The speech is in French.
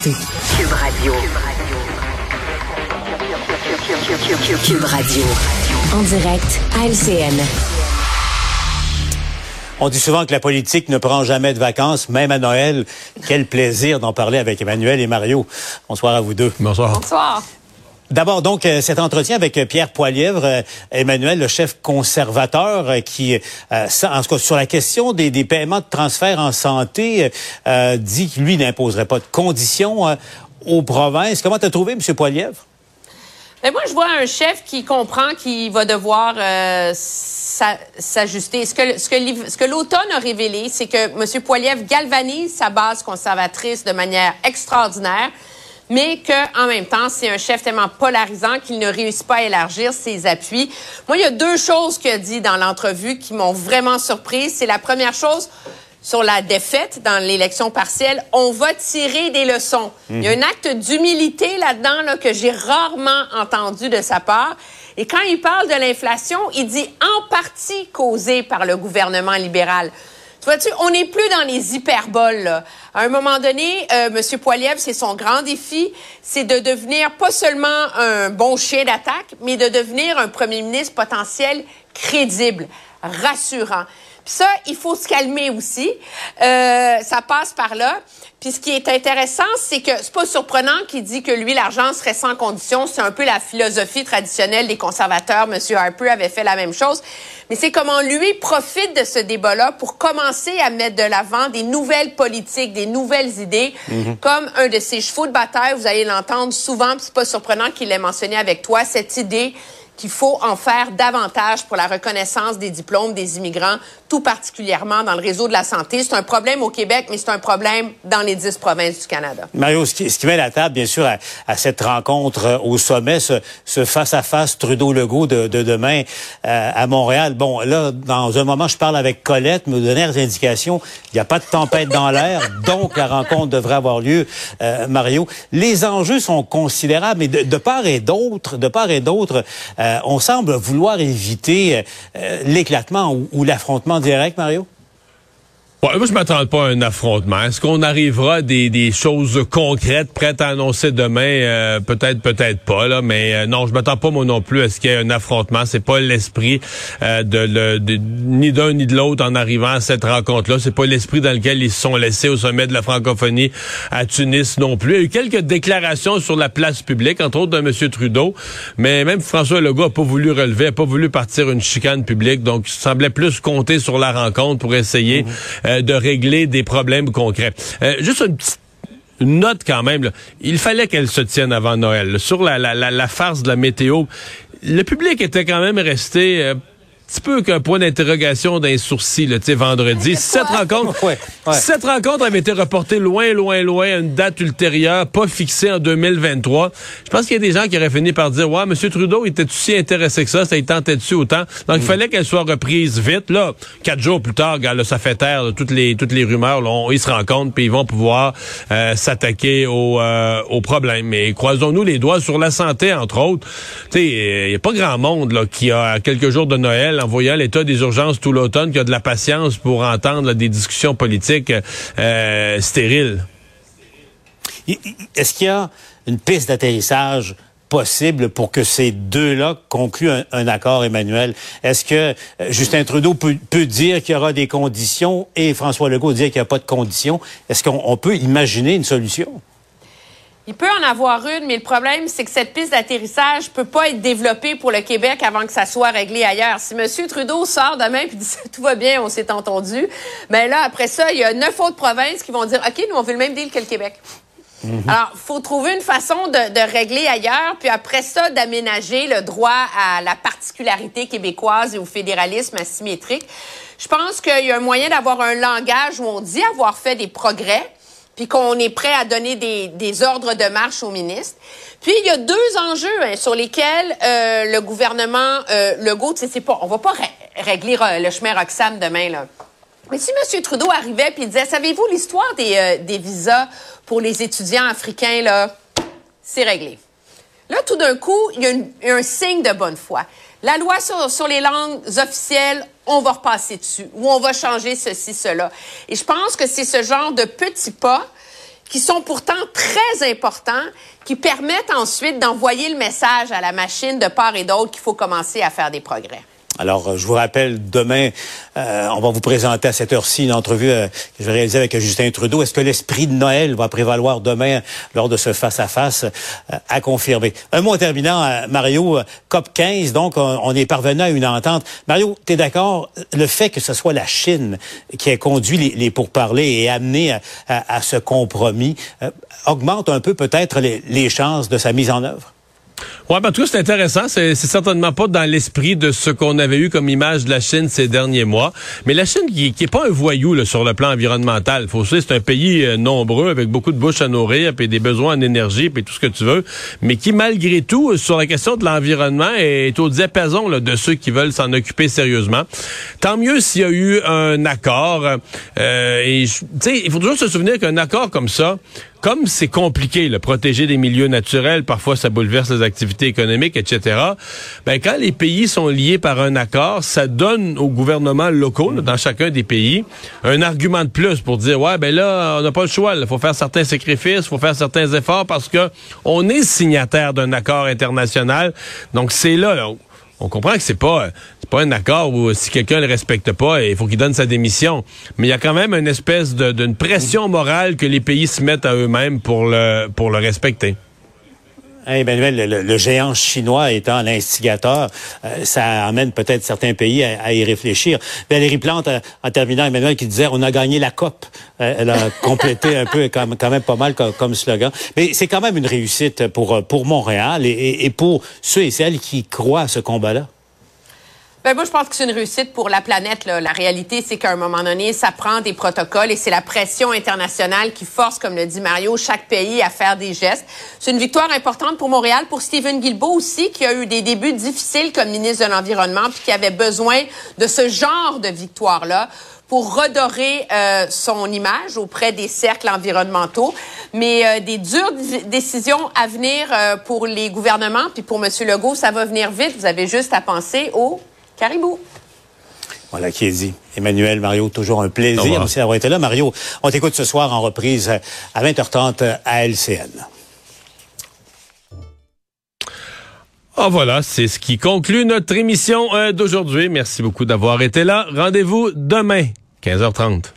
Cube Radio. Cube Radio. En direct à LCN. On dit souvent que la politique ne prend jamais de vacances, même à Noël. Quel plaisir d'en parler avec Emmanuel et Mario. Bonsoir à vous deux. Bonsoir. Bonsoir. D'abord, donc, euh, cet entretien avec euh, Pierre Poilièvre, euh, Emmanuel, le chef conservateur, qui, en tout cas, sur la question des, paiements de transfert en santé, dit que lui n'imposerait pas de conditions aux provinces. Comment t'as trouvé, M. Poilièvre? Ben moi, je vois un chef qui comprend qu'il va devoir s'ajuster. Ce que, l'automne a révélé, c'est que M. Poilievre galvanise sa base conservatrice de manière extraordinaire mais qu'en même temps, c'est un chef tellement polarisant qu'il ne réussit pas à élargir ses appuis. Moi, il y a deux choses qu'il a dit dans l'entrevue qui m'ont vraiment surprise. C'est la première chose sur la défaite dans l'élection partielle, on va tirer des leçons. Il y a un acte d'humilité là-dedans là, que j'ai rarement entendu de sa part. Et quand il parle de l'inflation, il dit en partie causée par le gouvernement libéral. On n'est plus dans les hyperboles. À un moment donné, euh, M. Poiliev, c'est son grand défi, c'est de devenir pas seulement un bon chien d'attaque, mais de devenir un premier ministre potentiel crédible, rassurant. Puis ça, il faut se calmer aussi. Euh, ça passe par là. Puis ce qui est intéressant, c'est que c'est pas surprenant qu'il dit que lui, l'argent serait sans condition. C'est un peu la philosophie traditionnelle des conservateurs. Monsieur Harper avait fait la même chose. Mais c'est comment lui profite de ce débat-là pour commencer à mettre de l'avant des nouvelles politiques, des nouvelles idées, mhm. comme un de ses chevaux de bataille. Vous allez l'entendre souvent. C'est pas surprenant qu'il l'ait mentionné avec toi. Cette idée qu'il faut en faire davantage pour la reconnaissance des diplômes des immigrants, tout particulièrement dans le réseau de la santé. C'est un problème au Québec, mais c'est un problème dans les dix provinces du Canada. Mario, ce qui, met la table, bien sûr, à, cette rencontre euh, au sommet, ce face-à-face Trudeau-Legault de, de, demain euh, à Montréal. Bon, là, dans un moment, je parle avec Colette, me donner des indications. Il n'y a pas de tempête dans l'air, donc la rencontre devrait avoir lieu, euh, Mario. Les enjeux sont considérables, mais de, part et d'autre, de part et d'autre, euh, on semble vouloir éviter euh, l'éclatement ou l'affrontement direct, Mario? Ouais, moi, je m'attends pas à un affrontement. Est-ce qu'on arrivera à des, des choses concrètes prêtes à annoncer demain? Euh, peut-être, peut-être pas, là. Mais euh, non, je m'attends pas, moi non plus, à ce qu'il y ait un affrontement. C'est pas l'esprit euh, de, le, ni d'un ni de l'autre en arrivant à cette rencontre-là. C'est pas l'esprit dans lequel ils se sont laissés au sommet de la francophonie à Tunis non plus. Il y a eu quelques déclarations sur la place publique, entre autres de M. Trudeau. Mais même François Legault a pas voulu relever, a pas voulu partir une chicane publique. Donc, il semblait plus compter sur la rencontre pour essayer... Mhm. Euh, de régler des problèmes concrets. Euh, juste une petite note quand même. Il fallait qu'elle se tienne avant Noël. Sur la, la, la, farce de la météo, le public était quand même resté... Euh, petit peu qu'un point d'interrogation d'un sourcil, tu sais, vendredi. Cette rencontre, ouais, cette rencontre avait été reportée loin, loin, loin à une date ultérieure, pas fixée en 2023. Je pense qu'il y a des gens qui auraient fini par dire, ouais, M. Trudeau était aussi intéressé que ça, ça il tentait dessus autant. Donc, il mm. fallait qu'elle soit reprise vite. Là, quatre jours plus tard, là, ça fait taire toutes les toutes les rumeurs. Là, ils se rencontrent, puis ils vont pouvoir euh, s'attaquer au, euh, au problème. Mais croisons-nous les doigts sur la santé, entre autres. Tu sais, il n'y a pas grand monde là qui a quelques jours de Noël en voyant l'état des urgences tout l'automne, qui a de la patience pour entendre des discussions politiques euh, stériles. Est-ce qu'il y a une piste d'atterrissage possible pour que ces deux-là concluent un, accord, Emmanuel? Est-ce que euh, Justin Trudeau peut, peut dire qu'il y aura des conditions et François Legault dire qu'il n'y a pas de conditions? Est-ce qu'on peut imaginer une solution? Il peut en avoir une, mais le problème, c'est que cette piste d'atterrissage peut pas être développée pour le Québec avant que ça soit réglé ailleurs. Si M. Trudeau sort demain et dit tout va bien, on s'est entendu, ben là, après ça, il y a neuf autres provinces qui vont dire OK, nous, on veut le même deal que le Québec. Mhm. Alors, faut trouver une façon de, de, régler ailleurs, puis après ça, d'aménager le droit à la particularité québécoise et au fédéralisme asymétrique. Je pense qu'il y a un moyen d'avoir un langage où on dit avoir fait des progrès, puis qu'on est prêt à donner des, ordres de marche au ministre. Puis il y a deux enjeux hein, sur lesquels euh, le gouvernement euh, Legault, c'est pas, on va pas régler euh, le chemin Roxham demain là. Mais si M. Trudeau arrivait puis disait, savez-vous l'histoire des, euh, des visas pour les étudiants africains là, c'est réglé. Là, tout d'un coup, il y, a un signe de bonne foi. La loi sur, les langues officielles, on va repasser dessus ou on va changer ceci, cela. Et je pense que c'est ce genre de petits pas qui sont pourtant très importants, qui permettent ensuite d'envoyer le message à la machine de part et d'autre qu'il faut commencer à faire des progrès. Alors, euh, je vous rappelle, demain, euh, on va vous présenter à cette heure-ci une entrevue euh, que je vais réaliser avec Justin Trudeau. Est-ce que l'esprit de Noël va prévaloir demain lors de ce face-à-face à confirmer? Un mot terminant, Mario, COP 15, donc on, est parvenu à une entente. Mario, tu es d'accord? Le fait que ce soit la Chine qui ait conduit les, pourparlers et amené à, ce compromis augmente un peu peut-être les chances de sa mise en œuvre? Ouais, ben, tout c'est intéressant. C'est certainement pas dans l'esprit de ce qu'on avait eu comme image de la Chine ces derniers mois. Mais la Chine, qui, qui est pas un voyou là, sur le plan environnemental. Faut c'est un pays euh, nombreux avec beaucoup de bouches à nourrir, puis des besoins en énergie, puis tout ce que tu veux, mais qui malgré tout, sur la question de l'environnement, est au diapason là, de ceux qui veulent s'en occuper sérieusement. Tant mieux s'il y a eu un accord. Euh, et il faut toujours se souvenir qu'un accord comme ça, comme c'est compliqué, le protéger des milieux naturels, parfois ça bouleverse les activités économiques, etc. Ben quand les pays sont liés par un accord, ça donne aux gouvernements locaux dans chacun des pays un argument de plus pour dire ouais ben là on n'a pas le choix, il faut faire certains sacrifices, faut faire certains efforts parce que on est signataire d'un accord international. Donc c'est là, là on comprend que c'est pas c'est pas un accord où si quelqu'un le respecte pas, il faut qu'il donne sa démission. Mais il y a quand même une espèce d'une pression morale que les pays se mettent à eux-mêmes pour le pour le respecter. Emmanuel, le, géant chinois étant l'instigateur, euh, ça amène peut-être certains pays à, y réfléchir. Valérie Plante, euh, en terminant, Emmanuel, qui disait on a gagné la COP. Euh, elle a complété un peu, quand, même pas mal comme, slogan. Mais c'est quand même une réussite pour, pour Montréal et, et pour ceux et celles qui croient à ce combat-là. Ben moi, je pense que c'est une réussite pour la planète. Là. La réalité, c'est qu'à un moment donné, ça prend des protocoles et c'est la pression internationale qui force, comme le dit Mario, chaque pays à faire des gestes. C'est une victoire importante pour Montréal, pour Stephen Guilbeault aussi, qui a eu des débuts difficiles comme ministre de l'Environnement, puis qui avait besoin de ce genre de victoire-là pour redorer euh, son image auprès des cercles environnementaux. Mais euh, des dures décisions à venir euh, pour les gouvernements, puis pour M. Legault, ça va venir vite. Vous avez juste à penser au Caribou. Voilà qui est dit. Emmanuel, Mario, toujours un plaisir aussi d'avoir été là. Mario, on t'écoute ce soir en reprise à 20h30 à LCN. Ah voilà, c'est ce qui conclut notre émission euh, d'aujourd'hui. Merci beaucoup d'avoir été là. Rendez-vous demain, 15h30.